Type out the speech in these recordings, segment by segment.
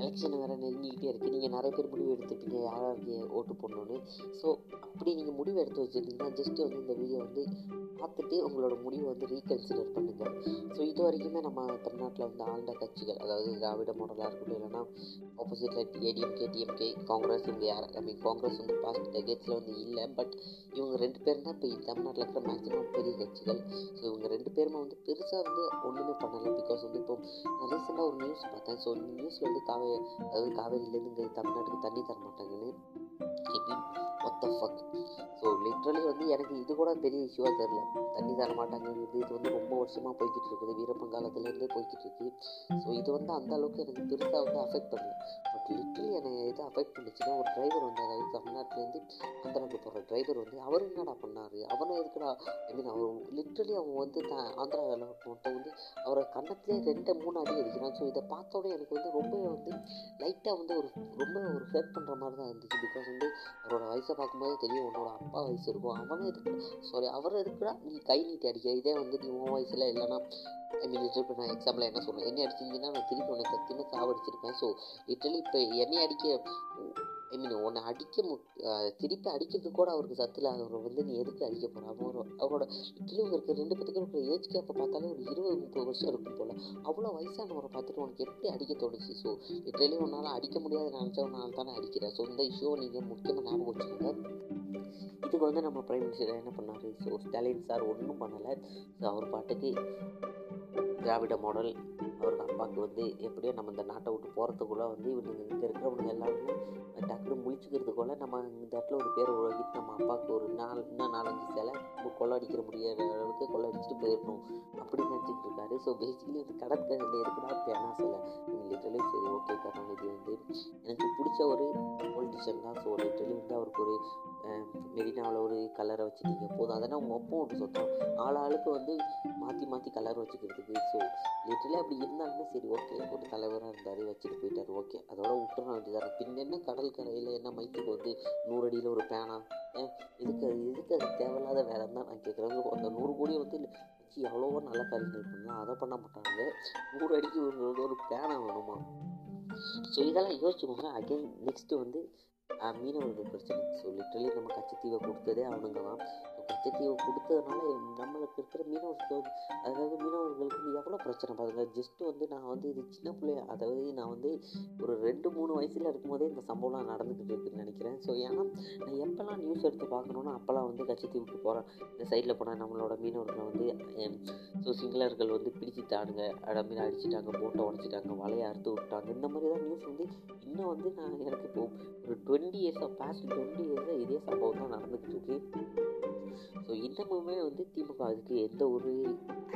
Election வேறு நெருங்கிக்கிட்டே இருக்குது நீங்கள் நிறைய பேர் முடிவு எடுத்துப்பீங்க யாராவது ஓட்டு போடணுன்னு ஸோ அப்படி நீங்கள் முடிவு எடுத்து வச்சுருந்தீங்கன்னா ஜஸ்ட்டு வந்து இந்த வீடியோ வந்து பார்த்துட்டு உங்களோட முடிவை வந்து ரீகன்சிடர் பண்ணுங்கள் ஸோ இது வரைக்குமே நம்ம தமிழ்நாட்டில் வந்து ஆழ்ந்த கட்சிகள் அதாவது திராவிட மாடலாக இருக்கட்டும் இல்லைன்னா ஆப்போசிட்டில் ஏடிஎம்கே டிஎம்கே காங்கிரஸ் இவங்க யார்? ஐ மீன் காங்கிரஸ் வந்து பாஸ்ட் டெகேட்ஸில் வந்து இல்லை பட் இவங்க ரெண்டு பேரும் தான் இப்போ தமிழ்நாட்டில் இருக்கிற மேக்ஸிமம் பெரிய கட்சிகள். ஸோ இவங்க ரெண்டு பேருமே வந்து பெருசாக வந்து ஒன்றுமே பண்ணலை பிகாஸ் வந்து இப்போ நான் ரீசெண்டாக ஒரு நியூஸ் பார்த்தேன். ஸோ இந்த நியூஸில் வந்து காவே அதாவது காவேரியிலேருந்து இங்கே தமிழ்நாட்டுக்கு தண்ணி தர மாட்டாங்கன்னு ஒத்த ஃபக் ஸோ லிட்ரலி வந்து எனக்கு இது கூட பெரிய இஷ்யூவாக தெரில தண்ணி தர மாட்டாங்கிறது இது வந்து ரொம்ப வருஷமாக போய்கிட்டு இருக்குது. வீரப்பன் காலத்துலேருந்தே போய்கிட்டு இருக்கு. ஸோ இது வந்து அந்த அளவுக்கு எனக்கு பெருசாக வந்து அஃபெக்ட் பண்ணல. பட் லிட்ரலி எனக்கு இது அஃபெக்ட் பண்ணுச்சுன்னா ஒரு டிரைவர் வந்து அதாவது தமிழ்நாட்டிலேருந்து ஆந்திராவுக்கு போகிற டிரைவர் வந்து அவர் என்னடா பண்ணார்? அவனை எதுக்குடா? ஐ மீன் அவர் லிட்ரலி அவன் வந்து த ஆந்திராவில் ஒருத்தன் வந்து அவரை கன்னத்திலே ரெண்டு மூணு அடி அடிக்கிறான். ஸோ இதை பார்த்தோடனே எனக்கு வந்து ரொம்ப வந்து லைட்டாக வந்து ஒரு ரொம்ப ஒரு ஹேட் பண்ணுற மாதிரி தான் இருந்துச்சு. பிகாஸ் வந்து அவரோட வயசை பார்க்கும்போதே தெரியும் உன்னோட அப்பா வயசு இருக்கும். அவனை எதுக்கு? சாரி அவர் எதுக்குடா? நீ கை நீட்டி அடிக்கிற. இதே வந்து நீ உன் வயசில் இல்லைன்னா ஐ மீன் இப்போ நான் எக்ஸாம்பிள் என்ன சொல்கிறேன் என்ன அடிச்சிருந்தீங்கன்னா நான் திருப்பி உன்னை சத்தியமாக சாவடிச்சிருப்பேன். ஸோ லிட்டரலி இப்போ என்னை அடிக்க ஐ மீன் உன்னை அடிக்க மு திருப்பி அடிக்கிறதுக்கு கூட அவருக்கு சத்தில் அவரை வந்து நீ எதுக்கு அடிக்க போகிற அவரோட அவரோட லிட்டரலி உங்களுக்கு ரெண்டு பேத்துக்கும் இருக்கிற ஏஜ் கேப்பை பார்த்தாலே ஒரு இருபது முப்பது வருஷம் இருக்கும் போல். அவ்வளோ வயசானவரை பார்த்துட்டு உனக்கு எப்படி அடிக்க தோணுச்சு? ஸோ லிட்டரலி உன்னால் அடிக்க முடியாது நினச்சவனால தானே அடிக்கிறேன் ஸோ இந்த இஷ்யூவை நீங்கள் முக்கியமாக ஞாபகம் வச்சுக்கோங்க. இதுக்கு வந்து நம்ம பிரைம் மினிஸ்டர் என்ன பண்ணார்? ஸோ ஸ்டாலின் சார் ஒன்றும் பண்ணலை. ஸோ அவர் பாட்டுக்கு திராவிட மாடல் அவருக்கு அப்பாவுக்கு வந்து எப்படியோ நம்ம இந்த நாட்டை விட்டு போகிறதுக்குள்ளே வந்து இவனுங்க இங்கே இருக்கிறவனுங்க எல்லாருமே டக்குனு முழிச்சுக்கிறதுக்குள்ள நம்ம இந்த இடத்துல ஒரு பேர் உருவாக்கிட்டு நம்ம அப்பாவுக்கு ஒரு நாலு இன்னும் நாலஞ்சு சிலை கொள்ளை அடிக்கிற முடியாத அளவுக்கு கொள்ளை அடிச்சுட்டு போயிடணும் அப்படின்னு நினச்சிட்டு இருக்காரு. ஸோ பேசிக்கலி வந்து கடற்கரையில் இருக்கிறா பேனா சிலை. லிட்டரலி சரி ஓகே கருணாநிதி வந்து எனக்கு பிடிச்ச ஒரு பொலிட்டிஷியன் தான். ஸோ லிட்டரலி வந்து அவருக்கு ஒரு மெரினாவில் ஒரு கலரை வச்சுட்டீங்க போதும். அதனால் உங்கள் ஒப்பம் ஒன்று சொத்தம் ஆள் ஆளுக்கு வந்து மாற்றி மாற்றி கலர் வச்சுக்கிறதுக்கு. ஸோ லிட்டரலி அப்படி இருந்தாலுமே சரி ஓகே ஒரு தலைவராக இருந்தார் வச்சுட்டு போயிட்டார் ஓகே அதோட விட்டுற வேண்டியதாக பின் என்ன கடல் கரையில் என்ன மைத்துக்கு வந்து நூறு அடியில் ஒரு பேனா? இதுக்கு இதுக்கு இதுக்கு அது தேவையில்லாத வேலை தான் நான் கேட்குறேன். அந்த நூறு கோடி வந்து வச்சு எவ்வளவோ நல்ல காரியங்கள் பண்ணலாம் அதை பண்ண மாட்டாங்க நூறு அடிக்கு ஒரு ஒரு பேனா வேணுமா? ஸோ இதெல்லாம் யோசிச்சுக்கோங்க. அகைன் நெக்ஸ்ட்டு வந்து மீனவர்கள் பிரச்சனை. ஸோ லிட்டரலி நம்ம கச்சத்தீவை கொடுத்ததே அவனுங்க தான். ஸோ கொடுத்ததுனால நம்மளுக்கு இருக்கிற மீனவர்கள் அதாவது மீனவர்களுக்கு எவ்வளோ பிரச்சனை பாருங்க. ஜஸ்ட்டு வந்து நான் வந்து இது சின்ன பிள்ளைய அதாவது நான் வந்து ஒரு ரெண்டு மூணு வயசில் இருக்கும்போதே இந்த சம்பவம்லாம் நடந்துக்கிட்டு இருக்குன்னு நினைக்கிறேன். ஸோ ஏன்னா நான் எப்போல்லாம் நியூஸ் எடுத்து பார்க்கணுன்னா அப்போல்லாம் வந்து கச்சத்தீவுக்கு போகிறேன் இந்த சைடில் போனால் நம்மளோட மீனவர்களை வந்து ஸோ சிங்களர்கள் வந்து பிடிச்சிட்டானுங்க அடமீன் அடிச்சிட்டாங்க போட்டை உடச்சிட்டாங்க வலையை அறுத்து விட்டாங்க. இந்த மாதிரி தான் நியூஸ் வந்து இன்னும் வந்து நான் எனக்கு இப்போ ஒரு டுவெண்ட்டி இயர்ஸாக பாஸ்ட் டுவெண்ட்டி இயர்ஸாக இதே சம்பவம் தான் நடந்துக்கிட்டு இருக்கு. ஸோ இன்னமுமே வந்து திமுக அதுக்கு எந்த ஒரு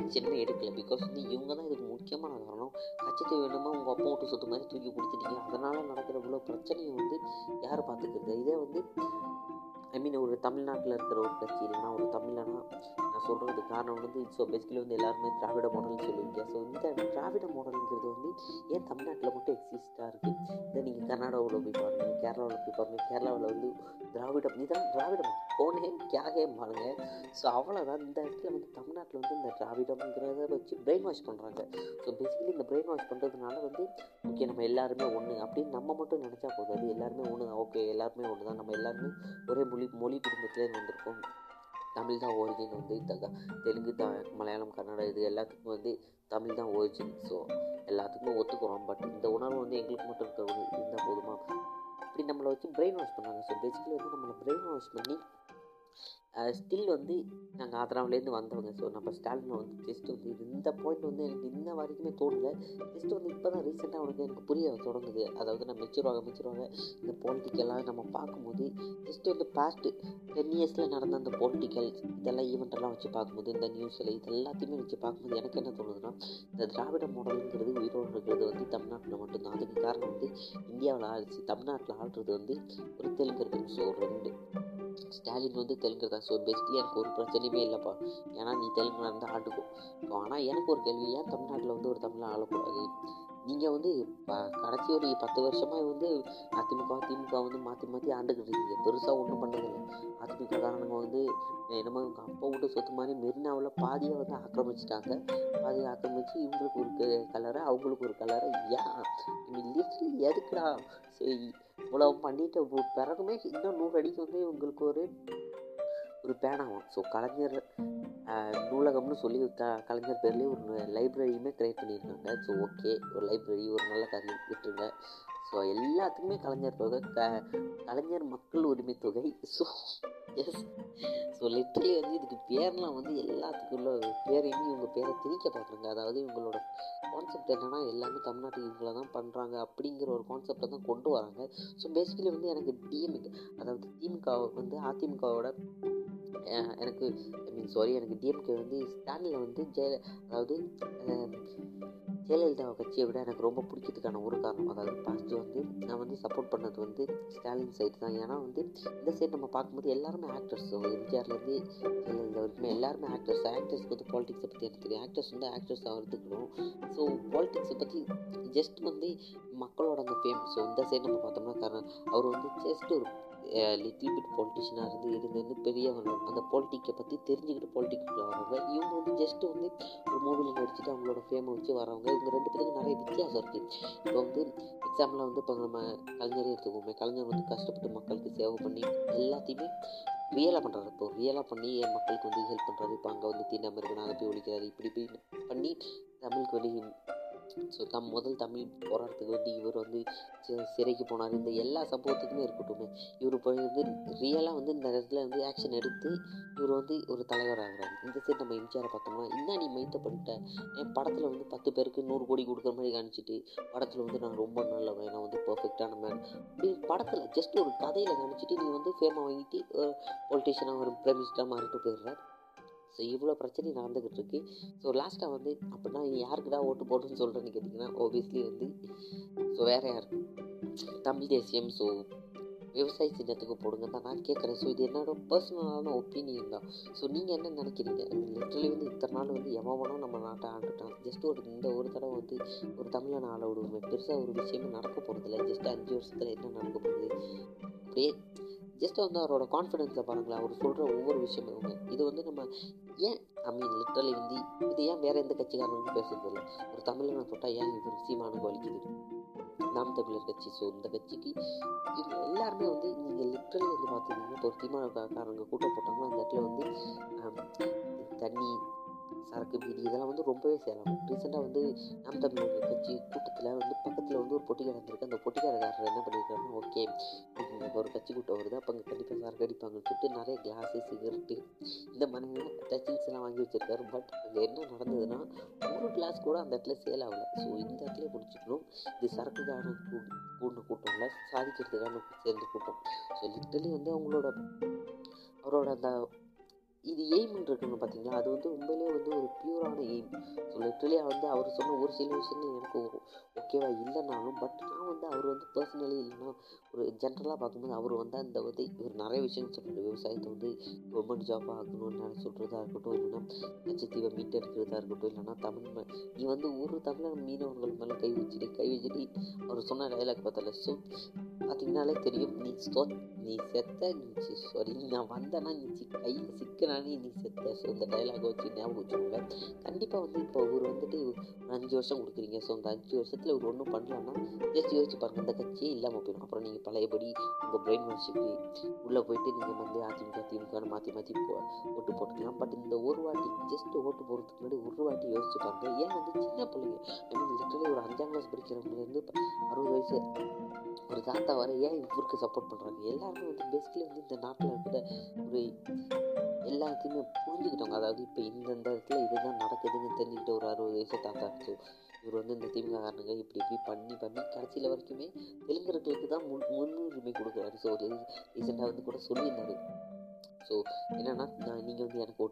ஆக்ஷனுமே எடுக்கல. பிகாஸ் வந்து இவங்க தான் இதுக்கு முக்கியமான காரணம். கச்சத்தை வேணுமா உங்கள் அப்பா விட்டு சொத்து மாதிரி தூக்கி கொடுத்துட்டீங்க. அதனால் நடக்கிற இவ்வளோ பிரச்சனையை வந்து யார் பார்த்துக்கிறது இதே வந்து ஐ மீன் ஒரு தமிழ்நாட்டில் இருக்கிற ஒரு கட்சி இல்லைனா ஒரு தமிழனா நான் சொல்கிறது காரணம் வந்து ஸோ பேசிக்கலி வந்து எல்லாருமே திராவிட மாடல்னு சொல்லுவீங்க ஸோ இந்த திராவிட மாடலுங்கிறது வந்து ஏன் தமிழ்நாட்டில் மட்டும் எக்ஸிஸ்டாக இருக்குது இதை நீங்கள் கர்நாடகாவில் போய் பாருங்கள் கேரளாவில் போய் பாருங்கள் கேரளாவில் வந்து திராவிடம். இதெல்லாம் திராவிடம்? போனே கியாகே பாருங்க. ஸோ அவ்வளோதான் இந்த இடத்துல வந்து தமிழ்நாட்டில் வந்து இந்த திராவிடம்ங்கிறத வச்சு பிரெயின் வாஷ் பண்ணுறாங்க ஸோ பேசிக்கலி இந்த பிரெயின் வாஷ் பண்ணுறதுனால வந்து ஓகே நம்ம எல்லாருமே ஒன்று அப்படின்னு நம்ம மட்டும் நினச்சா போதாது எல்லாருமே ஒன்று தான் ஓகே எல்லாருமே ஒன்று தான் நம்ம எல்லாருமே ஒரே மொழி மொழி குடும்பத்துலேருந்து வந்திருக்கோம் தமிழ் தான் ஒரிஜின் வந்து த தெலுங்கு த மலையாளம் கன்னடம் இது எல்லாத்துக்கும் வந்து தமிழ் தான் ஒரிஜின் ஸோ எல்லாத்துக்குமே ஒத்துக்கிறோம். பட் இந்த உணர்வு வந்து எங்களுக்கு மட்டும் இருக்க இருந்தால் போதுமா? அப்படி நம்மளை வச்சு பிரெயின் வாஷ் பண்ணுவாங்க. ஸோ பேசிக்கலி வந்து நம்மளை பிரெயின் வாஷ் பண்ணி ஸ்டில் வந்து நாங்கள் ஆந்திராவிலேருந்து வந்தவங்க. ஸோ நம்ம ஸ்டாலின் வந்து ஜஸ்ட் வந்து இந்த பாயிண்ட் வந்து எனக்கு இன்ன வரைக்குமே தோணல. ஜஸ்ட் வந்து இப்போ தான் ரீசெண்டாக அவனுக்கு எனக்கு புரிய தொடங்குது. அதாவது நான் மெச்சூர்வாக மெச்சூர்வாக இந்த பொலிட்டிக்கெல்லாம் நம்ம பார்க்கும்போது ஜஸ்ட் வந்து பாஸ்ட்டு டென் இயர்ஸில் நடந்த அந்த பொலிட்டிக்கல் இதெல்லாம் ஈவெண்ட்டெல்லாம் வச்சு பார்க்கும்போது இந்த நியூஸில் இது எல்லாத்தையுமே வச்சு பார்க்கும்போது எனக்கு என்ன தோணுதுன்னா இந்த திராவிட மாடலுங்கிறது உயிரோடு இருக்கிறது வந்து தமிழ்நாட்டில் மட்டும்தான். அதுக்கு காரணம் வந்து இந்தியாவில் ஆள்ச்சு. தமிழ்நாட்டில் ஆள்றது வந்து ஒரு தெலுங்கர்கள் ஸோ ரெண்டு. ஸ்டாலின் வந்து தெலுங்கு தான். ஸோ பெஸ்ட்லி எனக்கு ஒரு பிரச்சனையுமே இல்லைப்பா. ஏன்னா நீ தெலுங்குல இருந்தால் ஆண்டுக்கும் ஆனால் எனக்கு ஒரு கேள்வி. ஏன் தமிழ்நாட்டில் வந்து ஒரு தமிழை ஆளக்கூடாது? நீங்கள் வந்து ப கடைசி ஒரு பத்து வருஷமாக வந்து அதிமுக திமுக வந்து மாற்றி மாற்றி ஆண்டுக்கிட்டு இருக்கீங்க. பெருசாக ஒன்றும் பண்ணதில்லை. அதிமுககாரனுங்க வந்து என்னமோ இவங்க அப்பா விட்டு சொத்து மாதிரி மெரினாவில் பாதியை வந்து ஆக்கிரமிச்சிட்டாங்க. பாதியை ஆக்கிரமிச்சு இவங்களுக்கு ஒரு கலரை அவங்களுக்கு ஒரு கலரை. ஏன்? லிட்ரலி எதுக்குடா? சரி இவ்வளோ பண்ணிட்டு பிறகுமே இன்னும் நூறு அடிக்கு வந்து இவங்களுக்கு ஒரு ஒரு பேனாகும் ஸோ கலைஞர் நூலகம்னு சொல்லி க கலைஞர் பேர்லேயே ஒரு லைப்ரரியுமே க்ரியேட் பண்ணியிருக்காங்க. ஸோ ஓகே ஒரு லைப்ரரி ஒரு நல்ல காரியம் விட்டுருங்க. ஸோ எல்லாத்துக்குமே கலைஞர் தொகை க கலைஞர் மக்கள் உரிமை தொகை. ஸோ எஸ் ஸோ லிட்ரலி வந்து இதுக்கு பேர்லாம் வந்து எல்லாத்துக்குள்ள பேரையுமே இவங்க பேரை திணிக்க பார்க்குறாங்க. அதாவது இவங்களோட கான்செப்ட் என்னன்னா எல்லாமே தமிழ்நாட்டுக்கு இவங்கள தான் பண்ணுறாங்க அப்படிங்கிற ஒரு கான்செப்டை தான் கொண்டு வராங்க. ஸோ பேசிக்கலி வந்து எனக்கு டிஎம்கே அதாவது திமுக வந்து அதிமுகவோட எனக்கு ஐ மீன் சாரி எனக்கு டிஎம்கே வந்து ஸ்டாண்டில் வந்து ஜெய அதாவது ஜெயலலிதாவை ஜெயலலிதா கட்சியை விட எனக்கு ரொம்ப பிடிக்கிறதுக்கான ஒரு காரணம் அதாவது ஃபஸ்ட்டு வந்து நான் வந்து சப்போர்ட் பண்ணது வந்து ஸ்டாலின் சைடு தான். ஏன்னா வந்து இந்த சைடு நம்ம பார்க்கும்போது எல்லாருமே ஆக்டர்ஸ் எம்ஜிஆர்லேருந்து ஜெயலலிதா வரைக்குமே எல்லாருமே ஆக்டர்ஸ் ஆக்டர்ஸ்க்கு வந்து பாலிடிக்ஸை பற்றி எனக்கு தெரியும். ஆக்டர்ஸ் வந்து ஆக்டர்ஸ் ஆகிறதுக்கணும் ஸோ பாலிடிக்ஸை பற்றி ஜஸ்ட் வந்து மக்களோட அந்த ஃபேம் ஸோ இந்த சைடு நம்ம பார்த்தோம்னா காரணம் அவர் வந்து ஜஸ்ட் ஒரு லிட்டில் பிட் பொலிட்டிஷியனாக இருந்து இருந்து பெரியவங்க அந்த பொலிட்டிக்கை பற்றி தெரிஞ்சுக்கிட்டு பொலிட்டிக்குள்ளே வரவங்க இவங்க வந்து ஜஸ்ட் வந்து ஒரு மூவியில் நடிச்சுட்டு அவங்களோட ஃபேமை வச்சு வரவங்க இவங்க ரெண்டு பேருக்கும் நிறைய வித்தியாசம் இருக்குது இப்போ வந்து எக்ஸாம்பிளாக வந்து இப்போ நம்ம கலைஞரே எடுத்துக்கோமே. கலைஞர் வந்து கஷ்டப்பட்டு மக்களுக்கு சேவை பண்ணி எல்லாத்தையுமே ரியலாக பண்ணுறாரு இப்போ ரியலாக பண்ணி என் மக்களுக்கு வந்து ஹெல்ப் பண்ணுறாரு இப்போ அங்கே வந்து தீண்டாமல் இருக்கு. அதை போய் ஒழிக்கிறாரு. இப்படி இப்படி பண்ணி தமிழுக்கு வழி ஸோ தம் முதல் தமிழ் போராட்டத்துக்கு வேண்டி இவர் வந்து சிறைக்கு போனார். இந்த எல்லா சம்பவத்துக்குமே இருக்கட்டுமே. இவர் போய் வந்து ரியலாக வந்து இந்த இடத்துல வந்து ஆக்ஷன் எடுத்து இவர் வந்து ஒரு தலைவர் ஆகிறார். இந்த சைடு நம்ம எம்ஜிஆரை பார்த்தோம்னா என்ன நீ மைத்த பண்ணிட்ட. என் படத்தில் வந்து பத்து பேருக்கு நூறு கோடி கொடுக்குற மாதிரி காணிச்சிட்டு படத்தில் வந்து நான் ரொம்ப நல்லவன் நான் வந்து பர்ஃபெக்டான மேன் அப்படி படத்தில் ஜஸ்ட் ஒரு கதையில் காணிச்சிட்டு நீ வந்து ஃபேமாக வாங்கிட்டு பொலிட்டிஷியனாக ஒரு பிரமிஸ்டாக மாறிட்டு போயிடுற. ஸோ இவ்வளோ பிரச்சனை நடந்துக்கிட்டு இருக்கு ஸோ லாஸ்ட்டாக வந்து அப்படின்னா நீ யாருக்குடா ஓட்டு போடுன்னு சொல்கிறேன்னு கேட்டிங்கன்னா ஓபியஸ்லி வந்து ஸோ வேறு யாருக்கு தமிழ் தேசியம் ஸோ விவசாய சின்னத்துக்கு போடுங்க தான் நான் கேட்குறேன். ஸோ இது என்னோட பர்சனலான ஒப்பீனியன் தான். ஸோ நீங்கள் என்ன நினைக்கிறீங்க? லிட்ரலி வந்து இத்தனை நாள் வந்து எவனோ நம்ம நாட்டை ஆண்டுட்டான் ஜஸ்ட் ஒரு இந்த ஒரு தடவை வந்து ஒரு தமிழன் ஆள விடுவோமே பெருசாக ஒரு விஷயமே நடக்க போகிறதில்ல ஜஸ்ட் அஞ்சு வருஷத்தில் என்ன நடக்க போகுது? அப்படியே ஜஸ்ட் வந்து அவரோட கான்ஃபிடென்ஸை பாருங்களேன் அவர் சொல்கிற ஒவ்வொரு விஷயமும் இது வந்து நம்ம ஏன் ஐ மீன் லிட்டரலி ஹிந்தி இது ஏன் வேறு எந்த கட்சிக்காரங்களும் பேசுறது இல்லை? ஒரு தமிழனை தொட்டால் ஏன் இவர் சீமானுக்கு வலிக்குது நாம் தமிழர் கட்சி ஸோ இந்த கட்சிக்கு இவங்க எல்லாருமே வந்து நீங்கள் லிட்ரலி வந்து பார்த்துக்கிங்கன்னா இப்போ ஒரு திமுககாரங்க கூட்டம் போட்டாங்கன்னா அந்த இடத்துல வந்து தண்ணி சரக்கு பீடி இதெல்லாம் வந்து ரொம்பவே சேலம். ரீசெண்டாக வந்து நாம் தமிழ் கட்சி கூட்டத்தில் வந்து பக்கத்தில் வந்து ஒரு பொட்டி நடந்திருக்கு. அந்த பொட்டிக்கடைக்காரர் என்ன பண்ணியிருக்காருன்னா ஓகே ஒரு கட்சி கூட்டம் வருது. அப்போ அங்கே கண்டிப்பாக சரக்கு அடிப்பாங்கன்னு சொல்லிட்டு நிறைய கிளாஸு சிகரெட்டு இந்த மாதிரி டச்சிங்ஸ் எல்லாம் வாங்கி வச்சிருக்காரு. பட் அங்கே என்ன நடந்ததுன்னா ஒரு கிளாஸ் கூட அந்த இடத்துல சேல் ஆகலை. ஸோ இந்த இடத்துல பிடிச்சிக்கணும். இது சரக்குக்கான கூ கூடின கூட்டம் இல்லை. சாதிக்கிறதுக்கான சேர்ந்த கூட்டம். ஸோ லிட்டலி வந்து அவங்களோட அவரோட அந்த இது எய்ம்னு இருக்குன்னு பார்த்தீங்களா அது வந்து உண்மையிலே வந்து ஒரு பியூரான எய்ம் ஸோ வந்து அவர் சொன்ன ஒரு சில விஷயங்கள் எனக்கு ஓகேவா இல்லைனாலும் பட் நான் வந்து அவர் வந்து பர்சனலி இல்லைன்னா ஒரு ஜென்ரலாக பார்க்கும்போது அவர் வந்து அந்த வந்து இவர் நிறைய விஷயம் சொல்கிறார் விவசாயத்தை வந்து கவர்மெண்ட் ஜாப் ஆக்கணும்னு சொல்கிறதா இருக்கட்டும் இல்லைன்னா லட்சத்தீவை மீட்டெடுக்கிறதா இருக்கட்டும் இல்லைன்னா தமிழ் நீ வந்து ஒரு தமிழக மீனவர்கள் மேலே கை வச்சுட்டு கை வச்சுட்டு அவர் சொன்ன டைலாக் பார்த்தல ஸோ பார்த்தீங்கனாலே தெரியும். நீ சோ நீ செத்த நீ சாரி நான் வந்தேன்னா நீ சி கையில் சிக்கனானே நீ செத்த. ஸோ இந்த டைலாக் வச்சு ஞாபகம் வச்சுக்கோங்க. கண்டிப்பாக வந்து இப்போ ஒரு வந்துட்டு ஒரு அஞ்சு வருஷம் கொடுக்குறீங்க. ஸோ அந்த அஞ்சு வருஷத்தில் ஒரு ஒன்றும் பண்ணலன்னா ஜஸ்ட் யோசிச்சு பாருங்க இந்த கட்சியே இல்லாமல் போயிடும். அப்புறம் நீங்கள் பழையபடி உங்கள் பிரெயின் வாஷுக்கு உள்ளே போயிட்டு நீங்கள் வந்து அதிமுக திமுகன்னு மாற்றி மாற்றி போ ஓட்டு போட்டுக்கலாம். பட் இந்த ஒரு வாட்டி ஜஸ்ட் ஓட்டு போகிறதுக்கு முன்னாடி ஒரு வாட்டி யோசிச்சு பாருங்க. ஏன் வந்து சின்ன பிள்ளைங்க ஐ மீன் லிட்டரலி ஒரு அஞ்சாம் கிளாஸ் படிக்கிறவங்கலேருந்து அறுபது வயசு ஒரு தாத்தா வர ஏன் இவருக்கு சப்போர்ட் பண்ணுறாங்க எல்லாருமே வந்து பேசிக்கலி வந்து இந்த நாட்டில் இருக்கிற ஒரு எல்லாத்தையுமே புரிஞ்சுக்கிட்டவங்க. அதாவது இப்போ இந்தந்த இடத்துல இதுதான் நடக்குதுன்னு தெரிஞ்சுக்கிட்ட ஒரு அறுபது வயசு தாத்தா ஸோ இவர் வந்து இந்த திமுக காரணங்க இப்படி இப்படி பண்ணி பண்ணி கடைசியில் வரைக்குமே தெலுங்கர்களுக்கு தான் முன் முன்னுரிமை கொடுக்குறாரு. ஸோ ரீசெண்டாக வந்து கூட சொல்லியிருந்தாரு. ஸோ என்னென்னா நான் நீங்கள் வந்து எனக்கு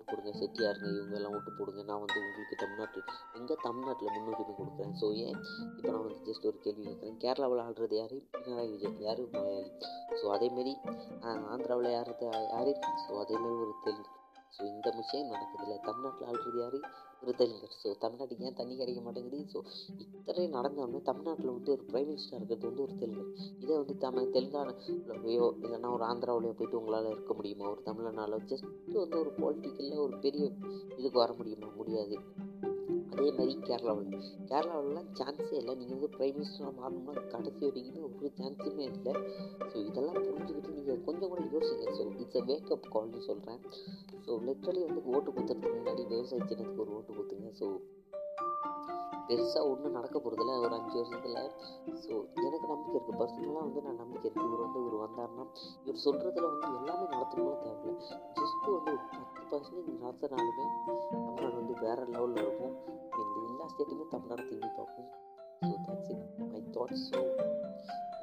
செட்டியாருங்க இவங்க எல்லாம் ஓட்டு போடுங்க. நான் வந்து உங்களுக்கு தமிழ்நாட்டு எங்கள் தமிழ்நாட்டில் முன்னுரிமை கொடுக்குறேன். ஸோ ஏன்? இப்போ நான் வந்து ஜஸ்ட் ஒரு கேள்வி கேட்குறேன். கேரளாவில் ஆடுறது யார்? பினராயி விஜயன். யார்? மலையாளி. ஸோ அதேமாரி ஆந்திராவில் யார் யார்? ஸோ அதேமாரி ஒரு தெலுங்கு ஸோ இந்த விஷயம் நடக்குதுல்ல. தமிழ்நாட்டில் ஆடுறது யார்? ஒரு தெலுங்கர் ஸோ தமிழ்நாட்டுக்கு ஏன் தண்ணி கிடைக்க மாட்டேங்குது? ஸோ இத்தனை நடந்தாலும் தமிழ்நாட்டில் வந்து ஒரு பிரைம் மினிஸ்டர் இருக்கிறது வந்து ஒரு தெலுங்கர் இதே வந்து தமிழ் தெலுங்கானாலையோ இல்லைன்னா ஒரு ஆந்திராவிலையோ போயிட்டு உங்களால் இருக்க முடியுமா? ஒரு தமிழ்நாட்டில் ஜஸ்ட் வந்து ஒரு பொலிட்டிக்கலில் ஒரு பெரிய இதுக்கு வர முடியுமா? முடியாது. அதே மாதிரி கேரளாவில். கேரளாவிலலாம் சான்ஸே இல்லை. நீங்கள் வந்து ப்ரைம் மினிஸ்டராக மாறணும்னா கடைசி வரைக்குமே ஒரு சான்ஸுமே இல்லை. ஸோ இதெல்லாம் யோசிங்க இட்ஸ் வேக்கப் கால்னு சொல்கிறேன் ஸோ லிட்ரலி வந்து ஓட்டு கொடுத்துறதுக்கு முன்னாடி விவசாய சின்னத்துக்கு ஒரு ஓட்டு கொடுத்துங்க ஸோ பெருசாக ஒன்றும் நடக்க போகிறதில்ல ஒரு அஞ்சு வருஷத்தில். ஸோ எனக்கு நம்பிக்கை இருக்குது பர்சனலாக வந்து நான் நம்பிக்கை இருக்குது இவர் வந்து இவர் வந்தாருன்னா இவர் சொல்கிறதுல வந்து எல்லாமே நடத்தணும்னு தேவையில்ல. ஜஸ்ட்டு வந்து ஒரு பத்து பர்சன்டேஜ் நடத்தினாலுமே தமிழ்நாடு வந்து வேறு லெவலில் இருக்கும். இந்த எல்லா ஸ்டேட்டுமே தமிழ்நாடு திரும்பி பார்க்கும் so that's it my thoughts so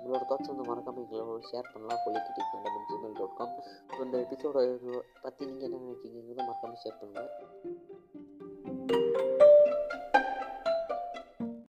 உங்களோட தாட்ஸ் வந்து மறக்காமல் எங்களோட ஷேர் பண்ணலாம். கொல்லிக்கிட்டி madam Gmail dot com so இந்த எபிசோட பற்றி நீங்கள் என்ன நினைக்கிறீங்கிறத மறக்காமல் ஷேர் பண்ணுங்கள்